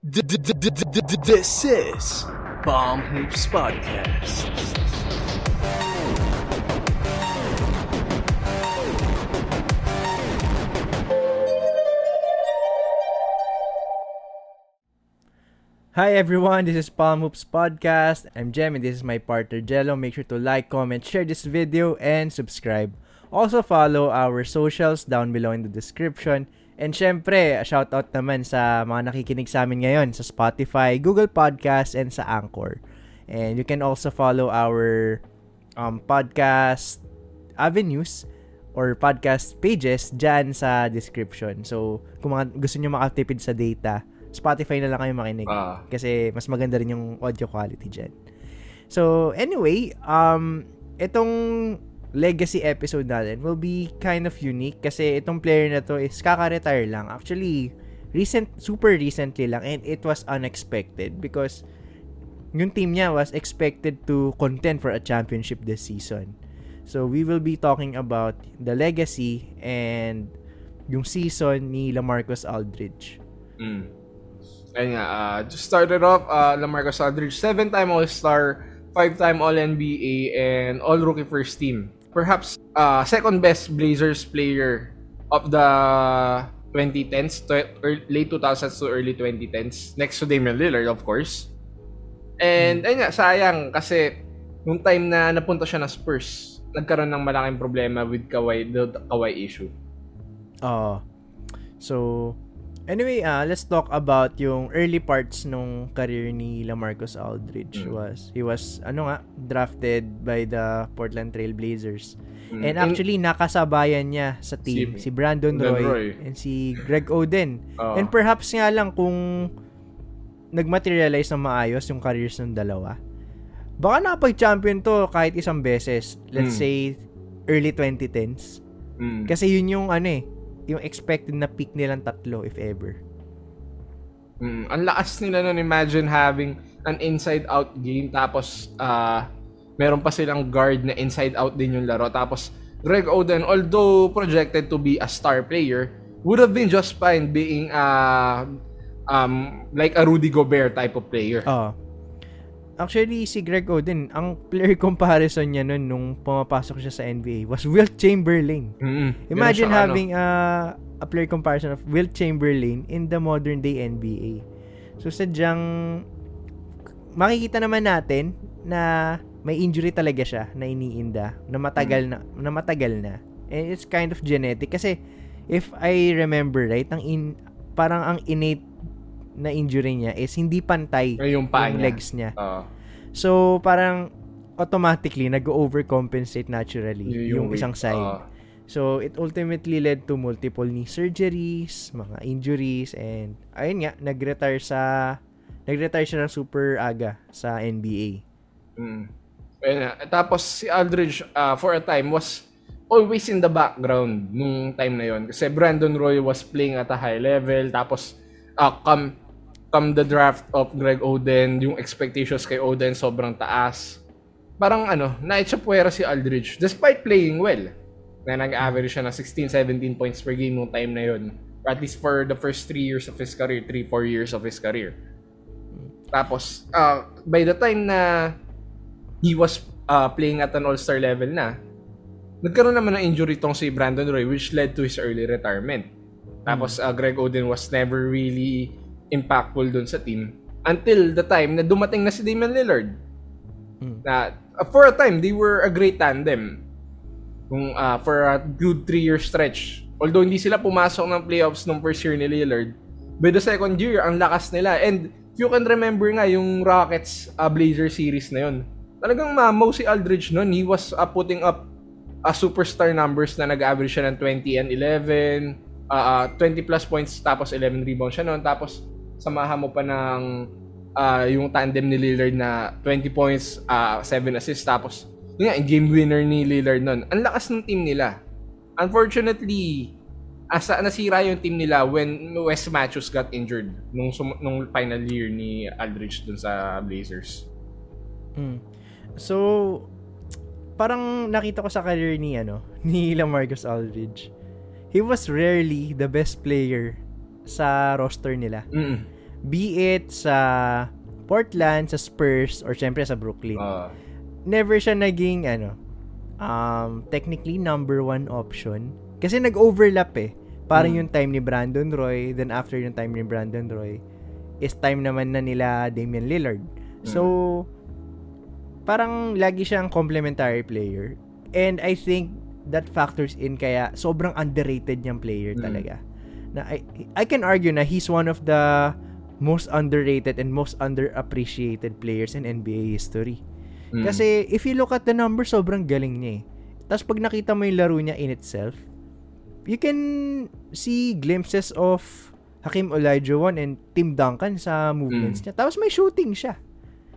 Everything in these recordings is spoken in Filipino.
This is Bomb Hoops Podcast. Hi everyone, this is Palm Hoops Podcast. I'm Jem and this is my partner Jello. Make sure to like, comment, share this video, and subscribe. Also follow our socials down below in the description. And syempre, shoutout naman sa mga nakikinig sa amin ngayon sa Spotify, Google Podcast, and sa Anchor. And you can also follow our um, podcast avenues or podcast pages dyan sa description. So, kung mga, gusto nyo makatipid sa data, Spotify na lang kayo makinig. Ah. Kasi mas maganda rin yung audio quality dyan. So, anyway, um, itong legacy episode natin will be kind of unique kasi itong player na to is kaka-retire lang. Actually, recent, super recently lang and it was unexpected because yung team niya was expected to contend for a championship this season. So, we will be talking about the legacy and yung season ni LaMarcus Aldridge. Mm. Ayun nga, uh, just started off, uh, Lamarcus Aldridge, seven-time All-Star, five-time All-NBA, and All-Rookie First Team. Perhaps uh, second best Blazers player of the 2010s, to, late 2000s to early 2010s, next to Damian Lillard, of course. And, ayun nga, sayang, kasi nung time na napunta siya na Spurs, nagkaroon ng malaking problema with Kawhi, the Kawhi issue. Oo. so, anyway, uh, let's talk about yung early parts nung career ni LaMarcus Aldridge. Mm. Was he was ano nga drafted by the Portland Trail Blazers. Mm. And actually nakasabayan niya sa team si, Si Brandon Roy, Roy. and si Greg Oden. Oo. And perhaps nga lang kung nagmaterialize na maayos yung careers ng dalawa. Baka nakapag-champion to kahit isang beses. Let's Mm. say early 2010s. Mm. Kasi yun yung ano eh, yung expected na peak nilang tatlo if ever. Mm, ang lakas nila nun imagine having an inside-out game tapos ah meron pa silang guard na inside-out din yung laro tapos Greg Oden although projected to be a star player would have been just fine being uh, um like a Rudy Gobert type of player. Oo. Actually, si Greg Oden, ang player comparison niya nun nung pumapasok siya sa NBA was Wilt Chamberlain. Mm-mm. Imagine siya, having uh, a player comparison of Wilt Chamberlain in the modern day NBA. So, sadyang makikita naman natin na may injury talaga siya na iniinda, na matagal na, na matagal na. And it's kind of genetic kasi if I remember right, ang in, parang ang innate na injury niya is hindi pantay Ay, yung paa niya. legs niya. Oo. So, parang automatically nag-overcompensate naturally yung, weight. isang side. Oo. So, it ultimately led to multiple knee surgeries, mga injuries, and ayun nga, nag-retire sa nag-retire siya ng super aga sa NBA. Mm. Ayun. Tapos si Aldridge uh, for a time was always in the background nung time na yon kasi Brandon Roy was playing at a high level tapos uh, come come the draft of Greg Oden yung expectations kay Oden sobrang taas. Parang ano naitsapwera si Aldridge. Despite playing well na nag-average siya ng 16-17 points per game nung time na yon at least for the first 3 years of his career 3-4 years of his career. Tapos, uh, by the time na he was uh, playing at an all-star level na, nagkaroon naman ng injury tong si Brandon Roy which led to his early retirement. Tapos, uh, Greg Oden was never really impactful dun sa team until the time na dumating na si Damian Lillard. Mm. Na, uh, for a time, they were a great tandem. Kung, uh, for a good three-year stretch. Although hindi sila pumasok ng playoffs nung first year ni Lillard, by the second year, ang lakas nila. And if you can remember nga yung Rockets uh, Blazer series na yun, talagang mamaw si Aldridge nun. He was uh, putting up uh, superstar numbers na nag-average siya ng 20 and 11, uh, uh, 20 plus points tapos 11 rebounds siya nun. Tapos samahan mo pa ng uh, yung tandem ni Lillard na 20 points, uh, 7 assists tapos yun nga, game winner ni Lillard nun. Ang lakas ng team nila. Unfortunately, asa nasira yung team nila when Wes Matthews got injured nung sum- nung final year ni Aldridge dun sa Blazers. Mm. So, parang nakita ko sa career ni ano, ni LaMarcus Aldridge. He was rarely the best player sa roster nila. Mm. Be it sa Portland, sa Spurs, or syempre sa Brooklyn. Ah. Never siya naging, ano, um, technically number one option. Kasi nag-overlap eh. Parang Mm. yung time ni Brandon Roy, then after yung time ni Brandon Roy, is time naman na nila Damian Lillard. So, parang lagi siyang complementary player. And I think that factors in kaya sobrang underrated niyang player Mm. talaga. Na I, I can argue na he's one of the most underrated and most underappreciated players in NBA history. Mm. Kasi if you look at the numbers, sobrang galing niya eh. Tapos pag nakita mo yung laro niya in itself, you can see glimpses of Hakim Olajuwon and Tim Duncan sa movements Mm. niya. Tapos may shooting siya.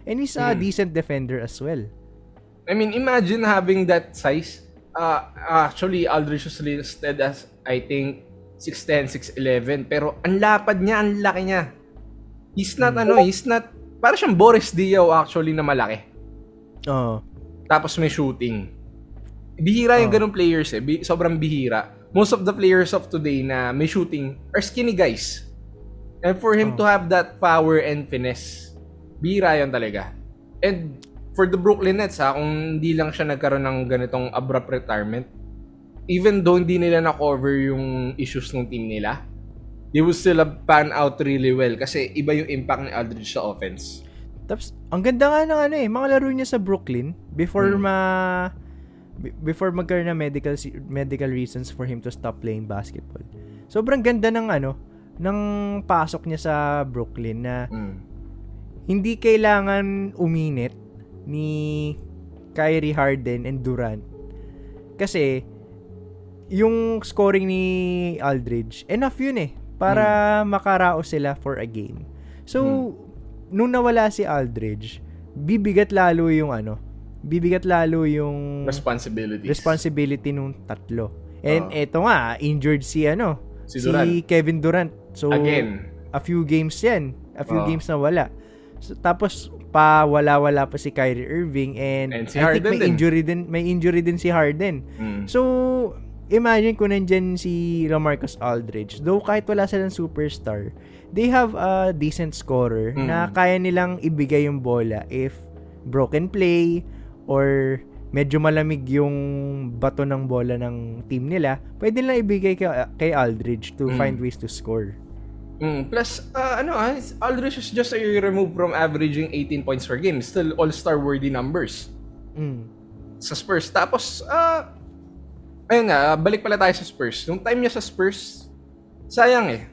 And he's a Mm. decent defender as well. I mean, imagine having that size. Uh, actually, Aldridge was listed as, I think, 6'10", 6'11". Pero ang lapad niya, ang laki niya. He's not, ano, he's not, para siyang Boris Diaw actually na malaki. Oo. Tapos may shooting. Bihira yung Oh. ganung players eh. Bi- sobrang bihira. Most of the players of today na may shooting are skinny guys. And for him Oh. to have that power and finesse, bihira yan talaga. And for the Brooklyn Nets ha, kung hindi lang siya nagkaroon ng ganitong abrupt retirement, even though hindi nila na-cover yung issues ng team nila, they will still have pan out really well kasi iba yung impact ni Aldridge sa offense. Tapos, ang ganda nga ng ano eh, mga laro niya sa Brooklyn before Mm. ma be- before magkaroon ng medical medical reasons for him to stop playing basketball. Sobrang ganda ng ano, ng pasok niya sa Brooklyn na Mm. hindi kailangan uminit ni Kyrie Harden and Durant. Kasi yung scoring ni Aldridge, enough yun eh para makaraos sila for a game. So, nung nawala si Aldridge, bibigat lalo yung ano, bibigat lalo yung Responsibilities. responsibility nung tatlo. And Ah. eto nga, injured si ano, Si si, Durant. Kevin Durant. So, Again. a few games yan. A few Oo. games na wala. So, tapos pa wala-wala pa si Kyrie Irving and, And si I think Harden may din. injury din may injury din si Harden. Mm. So imagine kung nandyan si LaMarcus Aldridge. Though kahit wala silang superstar, they have a decent scorer Mm. na kaya nilang ibigay yung bola if broken play or medyo malamig yung bato ng bola ng team nila, pwede lang ibigay kay, kay Aldridge to Mm. find ways to score. Mm, plus, uh, ano ah, Aldridge is just a year removed from averaging 18 points per game. Still all-star worthy numbers Mm. sa Spurs. Tapos, ah, ayun nga, balik pala tayo sa Spurs. Yung time niya sa Spurs, sayang eh.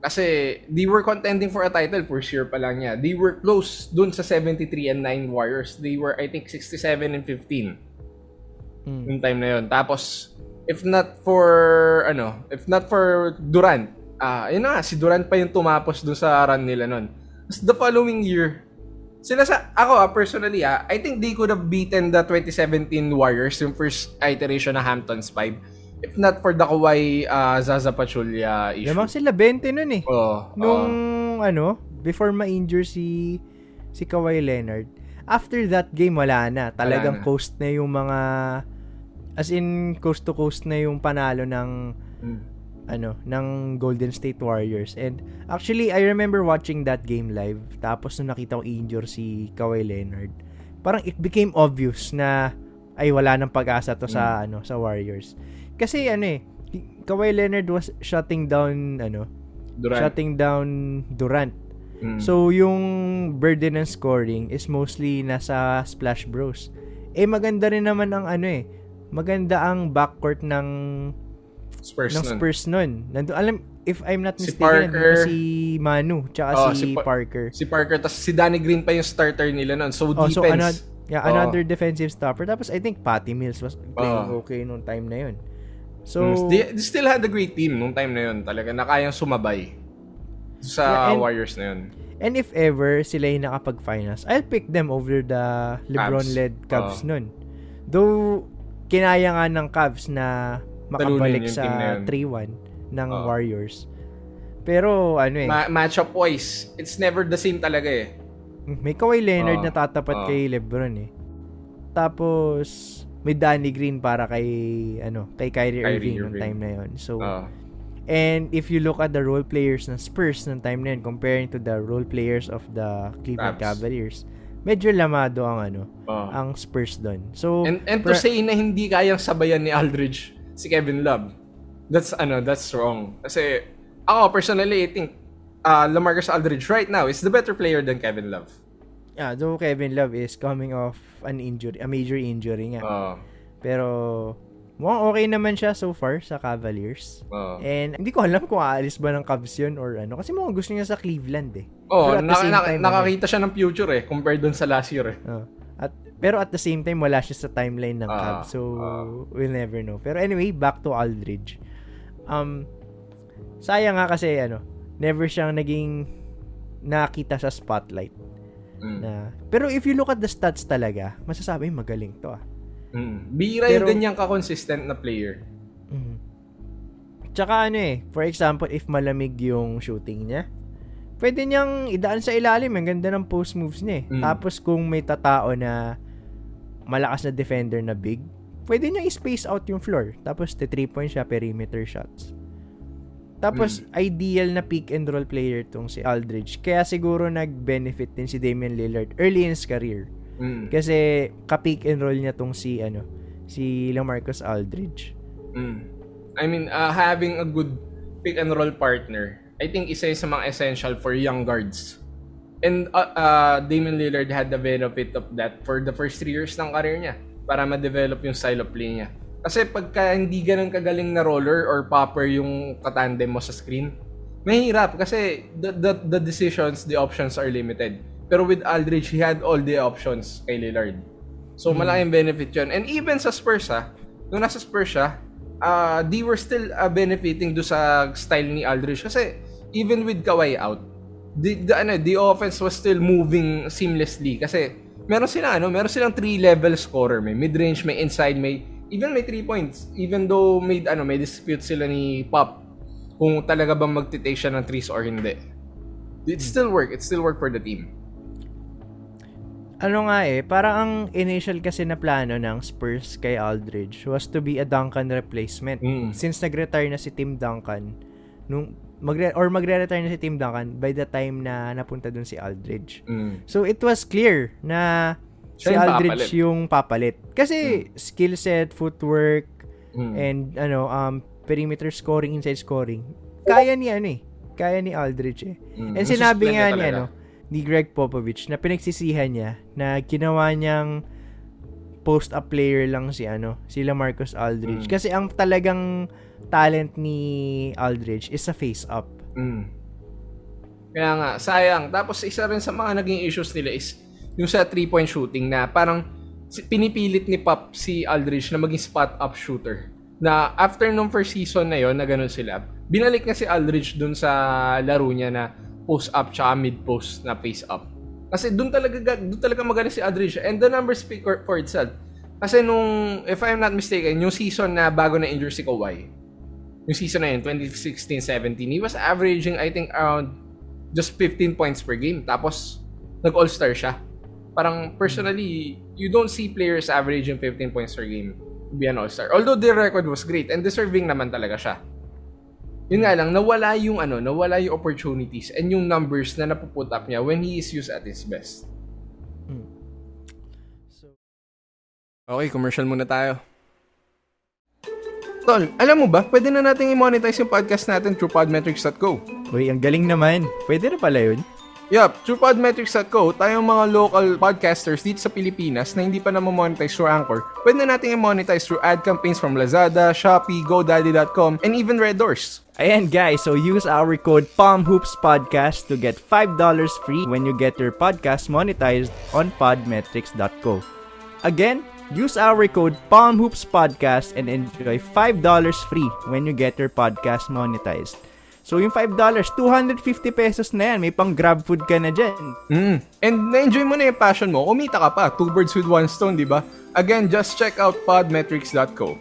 Kasi they were contending for a title first year pa lang niya. They were close dun sa 73 and 9 Warriors. They were, I think, 67 and 15 Mm. yung time na yun. Tapos, if not for, ano, if not for Durant, ah, yun na si Durant pa yung tumapos dun sa run nila nun. Tapos the following year, sila sa, ako ah, personally ah, I think they could have beaten the 2017 Warriors, yung first iteration na Hamptons 5. If not for the Kawhi uh, Zaza Pachulia issue. Lamang sila 20 nun eh. Oh, Nung oh. ano, before ma-injure si si Kawhi Leonard. After that game wala na. Talagang na. coast na yung mga as in coast to coast na yung panalo ng Mm. Ano, ng Golden State Warriors. And actually, I remember watching that game live. Tapos nung nakita ko injure si Kawhi Leonard, parang it became obvious na ay wala nang pag-asa to sa ano sa Warriors. Kasi ano eh, Kawhi Leonard was shutting down ano, Durant. shutting down Durant. Mm. So yung burden ng scoring is mostly nasa Splash Bros. Eh maganda rin naman ang ano eh, maganda ang backcourt ng Spurs ng nun. Spurs nun. Nandun, alam, if I'm not Si mistaken, nandun Parker. si Manu, tsaka Oh, si, si Pa- Parker. Si Parker, tapos si Danny Green pa yung starter nila nun. So, Oh, defense. so another, yeah, Oh. another defensive stopper. Tapos I think Patty Mills was playing Oh. okay nung time na yun. So, Mm, they, they still had a great team nung time na yun. Talaga na kayang sumabay sa Yeah, and- Warriors na yun. and if ever sila yung nakapag-finals, I'll pick them over the LeBron-led Cavs Oh. nun. Though, kinaya nga ng Cavs na makabalik sa team na yun. 3-1 ng Oh. Warriors. Pero, ano eh, Ma- matchup wise, it's never the same talaga eh. May Kawhi Leonard Oo. na tatapat Oo. kay LeBron eh. Tapos may Danny Green para kay ano, kay Kyrie, Kyrie Irving nung Irving. time na 'yon. So Oh. And if you look at the role players ng Spurs ng time na yun, comparing to the role players of the Cleveland Cavs. Cavaliers, medyo lamado ang ano, Oh. ang Spurs doon. So, And and to pra- say na hindi kayang sabayan ni Aldridge si Kevin Love. That's ano, that's wrong. Kasi ako personally I think uh, LaMarcus Aldridge right now is the better player than Kevin Love. yeah, though Kevin Love is coming off an injury, a major injury nga. Oh. Pero, mukhang okay naman siya so far sa Cavaliers. Oh. And hindi ko alam kung aalis ba ng Cavs yun or ano. Kasi mukhang gusto niya sa Cleveland eh. Oh, na- na- nakakita siya ng future eh compared dun sa last year eh. Oh. At pero at the same time wala siya sa timeline ng Ah, Cavs. So ah. we'll never know. Pero anyway, back to Aldridge. Um sayang nga kasi ano, never siyang naging nakita sa spotlight. Mm. Na, pero if you look at the stats talaga, masasabi magaling to ah. Mm. Bira Pero- yung ganyang ka-consistent na player. Mhm. Tsaka ano eh, for example, if malamig yung shooting niya, pwede niyang idaan sa ilalim. Ang ganda ng post moves niya eh. Mm. Tapos kung may tatao na malakas na defender na big, pwede niya i-space out yung floor. Tapos the 3 point siya, perimeter shots. Tapos, ideal na pick and roll player tong si Aldridge. Kaya siguro nag-benefit din si Damian Lillard early in his career. Mm. Kasi ka-pick and roll niya tong si ano, si LaMarcus Aldridge. Mm. I mean, uh, having a good pick and roll partner, I think isa sa mga essential for young guards. And uh, uh, Damian Lillard had the benefit of that for the first three years ng career niya para ma-develop yung style of play niya. Kasi pagka hindi ganun kagaling na roller or popper yung katandem mo sa screen, mahirap kasi the, the, the decisions, the options are limited. Pero with Aldridge, he had all the options kay Lillard. So, malaking benefit yun. And even sa Spurs, ha, nung nasa Spurs siya, uh, they were still uh, benefiting do sa style ni Aldridge. Kasi, even with Kawhi out, the, the, ano, the offense was still moving seamlessly. Kasi, meron sila, ano, meron silang three-level scorer. May mid-range, may inside, may, even may three points. Even though may, ano, may dispute sila ni Pop kung talaga bang magtitake siya ng threes or hindi. It still work. It still work for the team. Ano nga eh, parang ang initial kasi na plano ng Spurs kay Aldridge was to be a Duncan replacement. Mm. Since nag-retire na si Tim Duncan, nung magre or magre-retire na si Tim Duncan by the time na napunta dun si Aldridge. Mm. So it was clear na si Siya yung Aldridge papalit. yung papalit. Kasi skill set, footwork, Mm. and ano, um, perimeter scoring, inside scoring. Kaya ni ano eh. Kaya ni Aldridge eh. Mm. And sinabi nga ni ano, ni Greg Popovich na pinagsisihan niya na ginawa niyang post-up player lang si ano, si LaMarcus Aldridge. Mm. Kasi ang talagang talent ni Aldridge is sa face-up. Mm. Kaya nga, sayang. Tapos isa rin sa mga naging issues nila is yung sa three-point shooting na parang pinipilit ni Pop si Aldridge na maging spot-up shooter. Na after nung first season na yon na ganun sila, binalik na si Aldridge dun sa laro niya na post-up tsaka mid-post na face-up. Kasi dun talaga, ga- dun talaga magaling si Aldridge. And the numbers speak for, for itself. Kasi nung, if I'm not mistaken, yung season na bago na injure si Kawhi, yung season na yun, 2016-17, he was averaging, I think, around just 15 points per game. Tapos, nag-all-star siya. Parang, personally, you don't see players averaging 15 points per game to be an all-star. Although their record was great and deserving naman talaga siya. Yun nga lang, nawala yung ano, nawala yung opportunities and yung numbers na napuput up niya when he is used at his best. So, Okay, commercial muna tayo. Tol, alam mo ba, pwede na natin i-monetize yung podcast natin through podmetrics.co. uy, ang galing naman. Pwede na pala yun. Yup, through podmetrics.co, tayong mga local podcasters dito sa Pilipinas na hindi pa na monetize through Anchor, pwede na natin i-monetize through ad campaigns from Lazada, Shopee, GoDaddy.com, and even Red Doors. Ayan guys, so use our code PalmHoopsPodcast to get $5 free when you get your podcast monetized on podmetrics.co. Again, use our code PalmHoopsPodcast and enjoy $5 free when you get your podcast monetized. So yung $5, 250 pesos na yan. May pang grab food ka na dyan. Mm. And na-enjoy mo na yung passion mo, kumita ka pa. Two birds with one stone, di ba? Again, just check out podmetrics.co.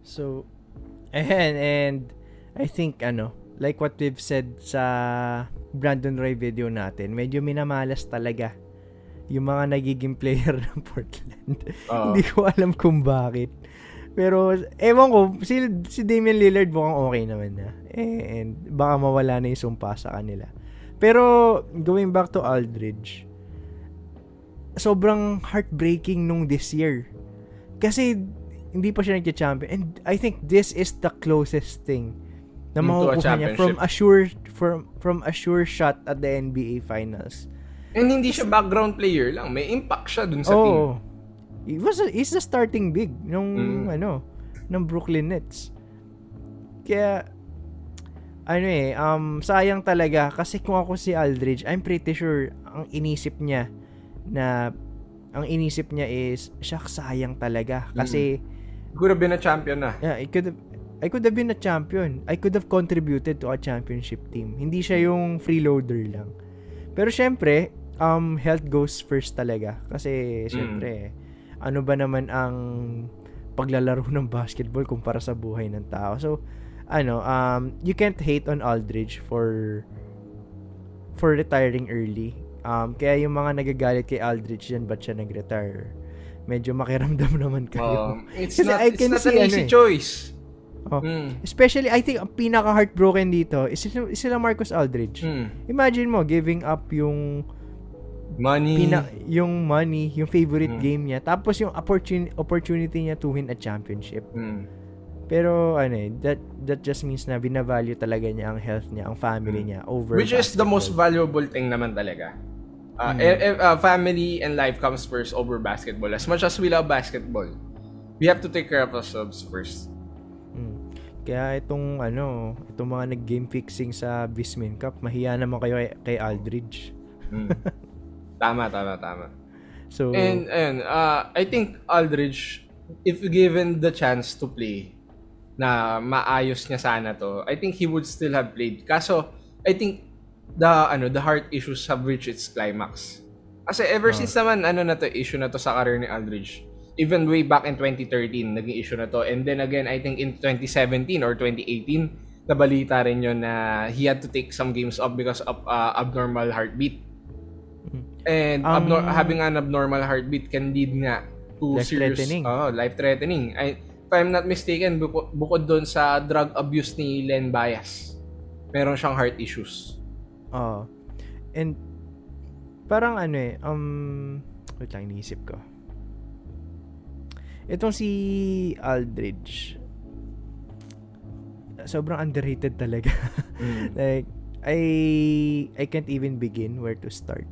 So, ayan, and I think, ano, like what we've said sa Brandon Roy video natin, medyo minamalas talaga yung mga nagiging player ng Portland. Oo. Hindi ko alam kung bakit. Pero, ewan ko, si, si Damian Lillard mukhang okay naman na. Eh, and baka mawala na yung sumpa sa kanila. Pero, going back to Aldridge, sobrang heartbreaking nung this year. Kasi, hindi pa siya nagka-champion. And I think this is the closest thing na makukuha niya from a sure, from, from a sure shot at the NBA Finals. And hindi siya background player lang. May impact siya dun sa team. Oh. He was a, he's the starting big nung Mm. ano, ng Brooklyn Nets. Kaya ano eh, um sayang talaga kasi kung ako si Aldridge, I'm pretty sure ang inisip niya na ang inisip niya is, shucks, sayang talaga kasi Could have been a champion na. yeah, it could have, I could have been a champion. I could have contributed to a championship team. Hindi siya yung freeloader lang. Pero syempre, um, health goes first talaga. Kasi, syempre, ano ba naman ang paglalaro ng basketball kumpara sa buhay ng tao. So, ano, um, you can't hate on Aldridge for for retiring early. Um, kaya yung mga nagagalit kay Aldridge yan, ba't siya nag-retire? Medyo makiramdam naman kayo. Um, it's Kasi not, I it's not see an ano easy eh. choice. Oh. Mm. Especially, I think, ang pinaka-heartbroken dito is sila, is sila Marcus Aldridge. Mm. Imagine mo, giving up yung Money. pina, yung money, yung favorite Mm. game niya, tapos yung opportunity, opportunity niya to win a championship. Mm. Pero, ano eh, that, that just means na binavalue talaga niya ang health niya, ang family niya, over. Which is the most basketball. valuable thing naman talaga. Uh, Mm. eh, eh, uh, family and life comes first over basketball. As much as we love basketball, we have to take care of ourselves first. Kaya itong, ano, itong mga nag-game fixing sa Bismin Cup, mahiya naman kayo kay, kay Aldridge. Mm. tama, tama, tama. So, And ayun, uh, I think Aldridge, if given the chance to play, na maayos niya sana to, I think he would still have played. Kaso, I think the ano the heart issues have reached its climax. Kasi ever since naman ano na to issue na to sa career ni Aldridge. Even way back in 2013 naging issue na to and then again I think in 2017 or 2018 nabalita rin yon na he had to take some games off because of uh, abnormal heartbeat. And Ang- abnor- having an abnormal heartbeat can lead nga to serious Life-threatening. oh, life-threatening. I, if I'm not mistaken, buko- bukod doon sa drug abuse ni Len Bias, meron siyang heart issues. Oo. And, parang ano eh, um, wait lang, iniisip ko. Itong si Aldridge, sobrang underrated talaga. like, I, I can't even begin where to start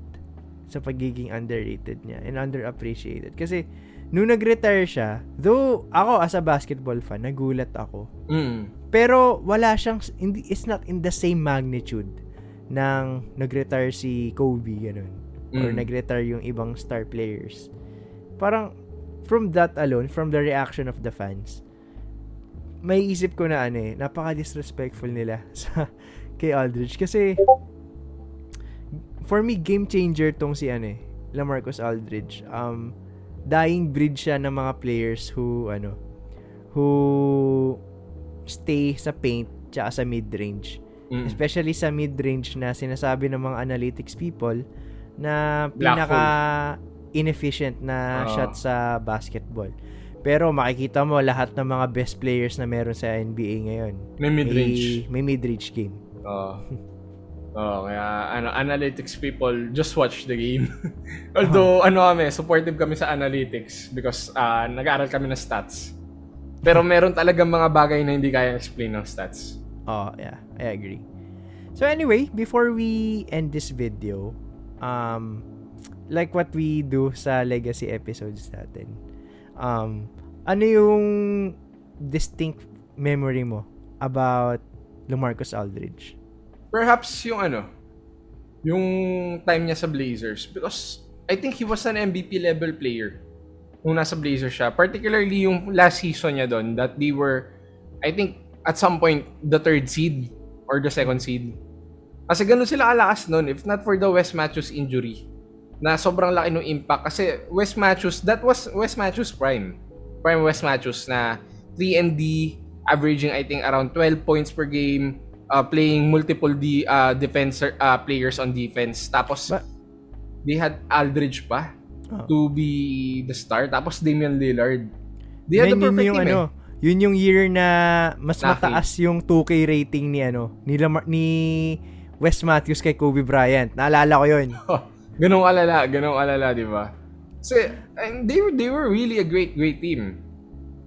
sa pagiging underrated niya and underappreciated. Kasi, nung nag-retire siya, though ako as a basketball fan, nagulat ako. Mm. Pero wala siyang hindi it's not in the same magnitude ng nag-retire si Kobe ganun or Mm. nag-retire yung ibang star players. Parang from that alone, from the reaction of the fans, may isip ko na ano eh, napaka-disrespectful nila sa kay Aldridge kasi for me game changer tong si ano eh, LaMarcus Aldridge. Um dying breed siya ng mga players who ano who stay sa paint tsaka sa mid-range. Mm. Especially sa mid-range na sinasabi ng mga analytics people na Black pinaka inefficient na Ah. shot sa basketball. Pero makikita mo lahat ng mga best players na meron sa NBA ngayon. May mid-range. May, may mid-range game. Oo. Oo, kaya ano, analytics people, just watch the game. Although, ano kami, supportive kami sa analytics because ah, nag-aaral kami ng stats. Pero meron talagang mga bagay na hindi kaya explain ng stats. Oh, yeah. I agree. So anyway, before we end this video, um, like what we do sa legacy episodes natin, um, ano yung distinct memory mo about LaMarcus Aldridge? Perhaps yung ano, yung time niya sa Blazers because I think he was an MVP level player nung nasa Blazers siya. Particularly yung last season niya doon that they were, I think, at some point, the third seed or the second seed. Kasi ganun sila kalakas noon if not for the West Matthews injury na sobrang laki ng impact kasi West Matthews that was West Matthews prime prime West Matthews na 3 and D averaging I think around 12 points per game uh, playing multiple D uh, defenser uh, players on defense tapos Ba- they had Aldridge pa Oh. to be the star tapos Damian Lillard They had the perfect yung team ano, eh. yun yung year na mas Lucky. mataas yung 2K rating ni ano, ni Lamar, ni Wes Matthews kay Kobe Bryant. Naalala ko yun. ganong alala, ganong alala, di ba? Kasi, and they, were, they were really a great, great team.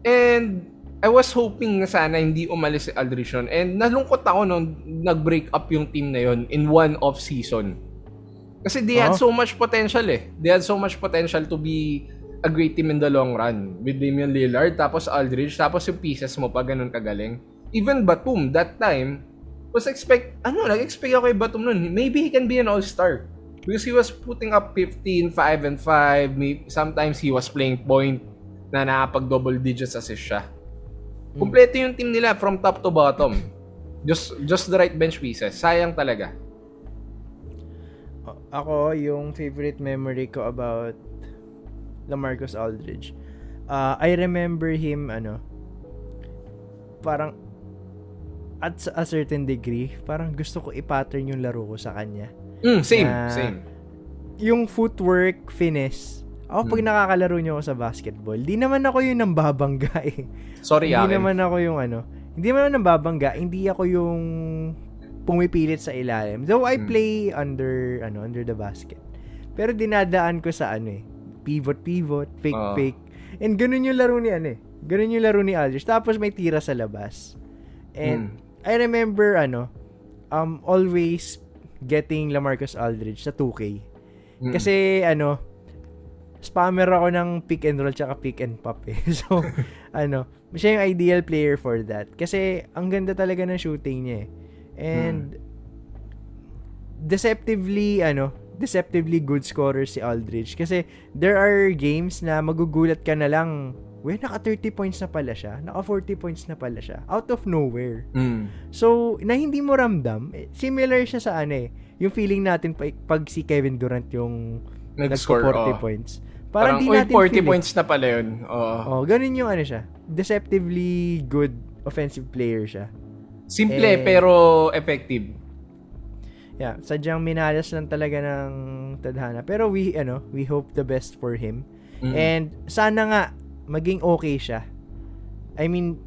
And, I was hoping na sana hindi umalis si Aldrich yun. And nalungkot ako nung nag-break up yung team na yun in one off-season. Kasi they had Oh. so much potential eh. They had so much potential to be a great team in the long run. With Damian Lillard, tapos Aldridge, tapos yung pieces mo pa ganun kagaling. Even Batum, that time, was expect, ano, nag-expect ako kay Batum nun. Maybe he can be an all-star. Because he was putting up 15, 5, and 5. May, sometimes he was playing point na nakapag-double digits assist siya. Kompleto yung team nila from top to bottom. Just just the right bench pieces. Sayang talaga. Ako, yung favorite memory ko about LaMarcus Aldridge. Uh, I remember him, ano, parang at a certain degree, parang gusto ko i-pattern yung laro ko sa kanya. Mm, same, Na- same. Yung footwork, finish, ako pag Hmm. nakakalaro niyo ako sa basketball, di naman ako yung nambabangga eh. Sorry, hindi akin. naman ako yung ano, hindi naman nambabangga, hindi ako yung pumipilit sa ilalim. Though I Hmm. play under ano, under the basket. Pero dinadaan ko sa ano eh, pivot pivot, fake Oo. fake. And ganun yung laro ni ano eh. Ganun yung laro ni Aldridge. Tapos may tira sa labas. And Hmm. I remember ano, um always getting LaMarcus Aldridge sa 2K. Mm. Kasi ano, spammer ako ng pick and roll tsaka pick and pop eh. So, ano, siya yung ideal player for that. Kasi ang ganda talaga ng shooting niya eh. And deceptively ano, deceptively good scorer si Aldridge kasi there are games na magugulat ka na lang Well, naka 30 points na pala siya. Naka 40 points na pala siya. Out of nowhere. Mm. So, na hindi mo ramdam, eh, similar siya sa ano eh, yung feeling natin pag, pag si Kevin Durant yung Nag-score, nagko 40 oh. points. Parang, Parang, di natin 40 feel eh. points na pala yun. Oo. Oh, ganun yung ano siya. Deceptively good offensive player siya. Simple Eh, pero effective. Yeah, sadyang minalas lang talaga ng tadhana. Pero we ano, we hope the best for him. Mm. And sana nga maging okay siya. I mean,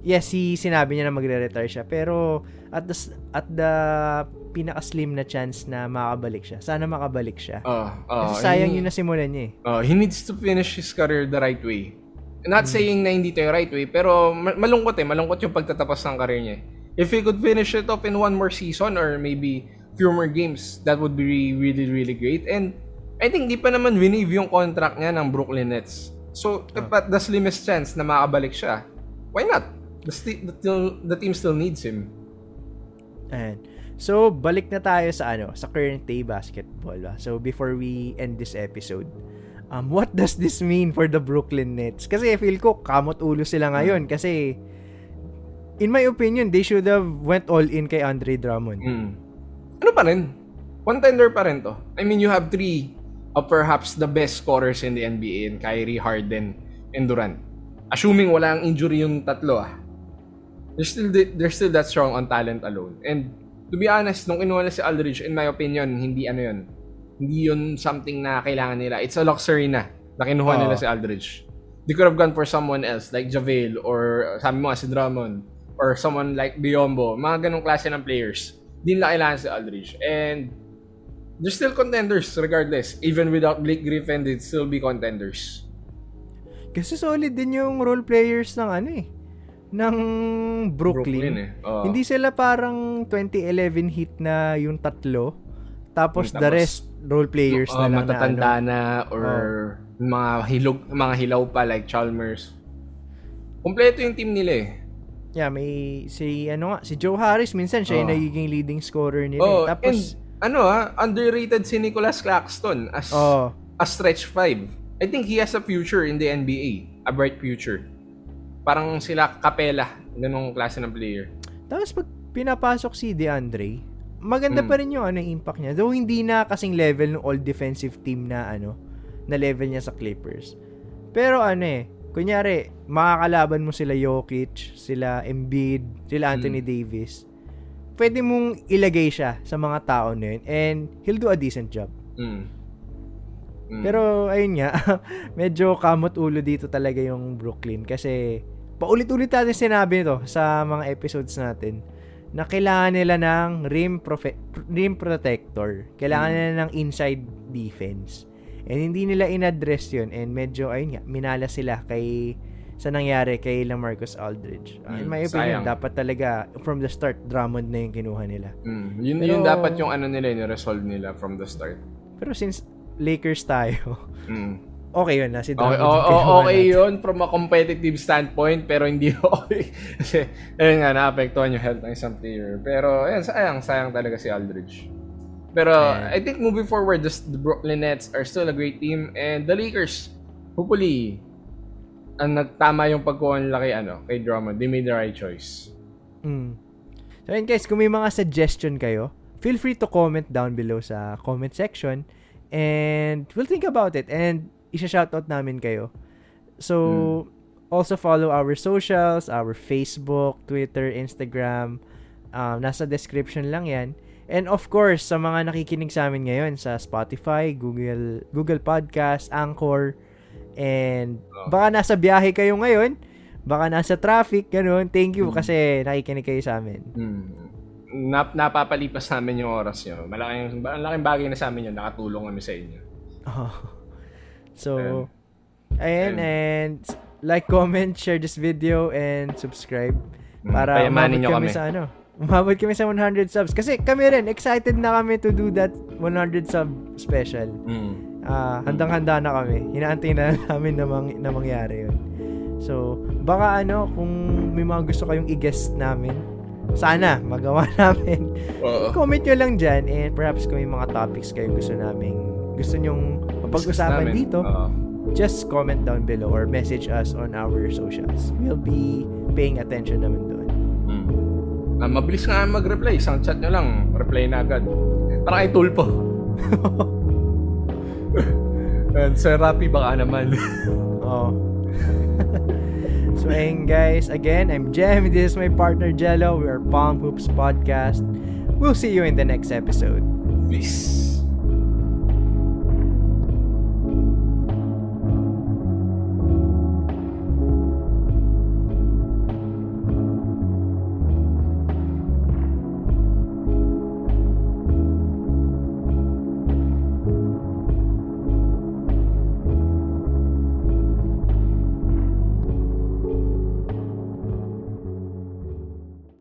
yes, si sinabi niya na magre-retire siya, pero at the at the pinaka-slim na chance na makabalik siya. Sana makabalik siya. Oo, oo. Kasi sayang He- yung nasimulan niya eh. Oh, he needs to finish his career the right way. Not Hmm. saying na hindi yung right way, pero ma- malungkot eh. Malungkot yung pagtatapos ng career niya. eh. If he could finish it up in one more season or maybe few more games, that would be really, really great. And I think di pa naman winive yung contract niya ng Brooklyn Nets. So, if Ah. at the slimmest chance na makabalik siya, why not? The, sti- the, the team still needs him. Ayan. So, balik na tayo sa ano, sa current day basketball. Ba? So, before we end this episode, um, what does this mean for the Brooklyn Nets? Kasi feel ko, kamot ulo sila ngayon. Kasi, in my opinion, they should have went all in kay Andre Drummond. Mm. Ano pa rin? Contender pa rin to. I mean, you have three of perhaps the best scorers in the NBA in Kyrie, Harden, and Durant. Assuming wala ang injury yung tatlo ah. They're still, they're still that strong on talent alone. And to be honest, nung inuha na si Aldridge, in my opinion, hindi ano yun. Hindi yun something na kailangan nila. It's a luxury na na kinuha Oo. nila si Aldridge. They could have gone for someone else like JaVale or sabi mo si Drummond or someone like Biombo. Mga ganong klase ng players. Hindi nila kailangan si Aldridge. And they're still contenders regardless. Even without Blake Griffin, they'd still be contenders. Kasi solid din yung role players ng ano eh, ng Brooklyn. eh. Oo. Hindi sila parang 2011 hit na yung tatlo. Tapos Hmm, the tapos, rest role players Oo, na lang matatanda na ano. na or mga hilog mga hilaw pa like Chalmers. Kompleto yung team nila eh. Yeah, may si ano nga, si Joe Harris minsan siya yung Oh. nagiging leading scorer nila. Oh, eh. Tapos and ano ah, underrated si Nicholas Claxton as oh, a stretch five. I think he has a future in the NBA. A bright future. Parang sila Capela, ganong klase ng player. tapos pag pinapasok si DeAndre, maganda Hmm. pa rin yung ano impact niya. Though hindi na kasing level ng all defensive team na ano, na level niya sa Clippers. Pero ano eh, kunyari, makakalaban mo sila Jokic, sila Embiid, sila Anthony Hmm. Davis. Pwede mong ilagay siya sa mga tao na yun and he'll do a decent job. Mm. Mm. Pero ayun nga, medyo kamot ulo dito talaga yung Brooklyn kasi paulit-ulit natin sinabi ito sa mga episodes natin na kailangan nila ng rim, profe- rim protector. Kailangan Mm. nila ng inside defense. And hindi nila in-address yun and medyo ayun nga, minala sila kay sa nangyari kay Lamarcus Aldridge. Uh, in my opinion, sayang. dapat talaga from the start Drummond na yung kinuha nila. Mm. Yun, Pero- yun dapat yung ano nila, yung resolve nila from the start. Pero since Lakers tayo, Mm. okay yun na si Okay, Drummond. o- yung o- kinuha okay natin. yun from a competitive standpoint, pero hindi okay. Kasi, ayun nga, naapektuhan yung health ng isang player. Pero, ayun, sayang, sayang talaga si Aldridge. Pero, And- I think moving forward, the Brooklyn Nets are still a great team. And the Lakers, hopefully, ang nagtama yung pagkuha nila kay, ano, kay Drummond. They made the right choice. Mm. So yun guys, kung may mga suggestion kayo, feel free to comment down below sa comment section and we'll think about it and isa-shoutout namin kayo. So, also follow our socials, our Facebook, Twitter, Instagram. Um, nasa description lang yan. And of course, sa mga nakikinig sa amin ngayon sa Spotify, Google Google Podcast, Anchor, and baka nasa biyahe kayo ngayon, baka nasa traffic, ganun. Thank you Mm. kasi nakikinig kayo sa amin. Hmm. Nap napapalipas namin yung oras nyo. Malaking, malaking bagay na sa amin yun. Nakatulong kami sa inyo. Oh. So, Ayan. ayan, and like, comment, share this video, and subscribe Mm, para umabot kami, kami. sa ano. Umabot kami sa 100 subs. Kasi kami rin, excited na kami to do that 100 sub special. Mm. Ah, handang-handa na kami. Inaantay na namin na, mang- na mangyari yun. So, baka ano, kung may mga gusto kayong i-guest namin, sana magawa namin. Oo. Comment nyo lang dyan and perhaps kung may mga topics kayo gusto namin, gusto nyong mapag-usapan dito, Oo. just comment down below or message us on our socials. We'll be paying attention naman doon. Mm. Ah, mabilis nga mag-reply. Isang chat nyo lang, reply na agad. Parang kay Tulpo. And Sir Rapi, baka naman. Oh. so, ayun guys, again, I'm Jem. This is my partner Jello. We are Palm Hoops Podcast. We'll see you in the next episode. Peace.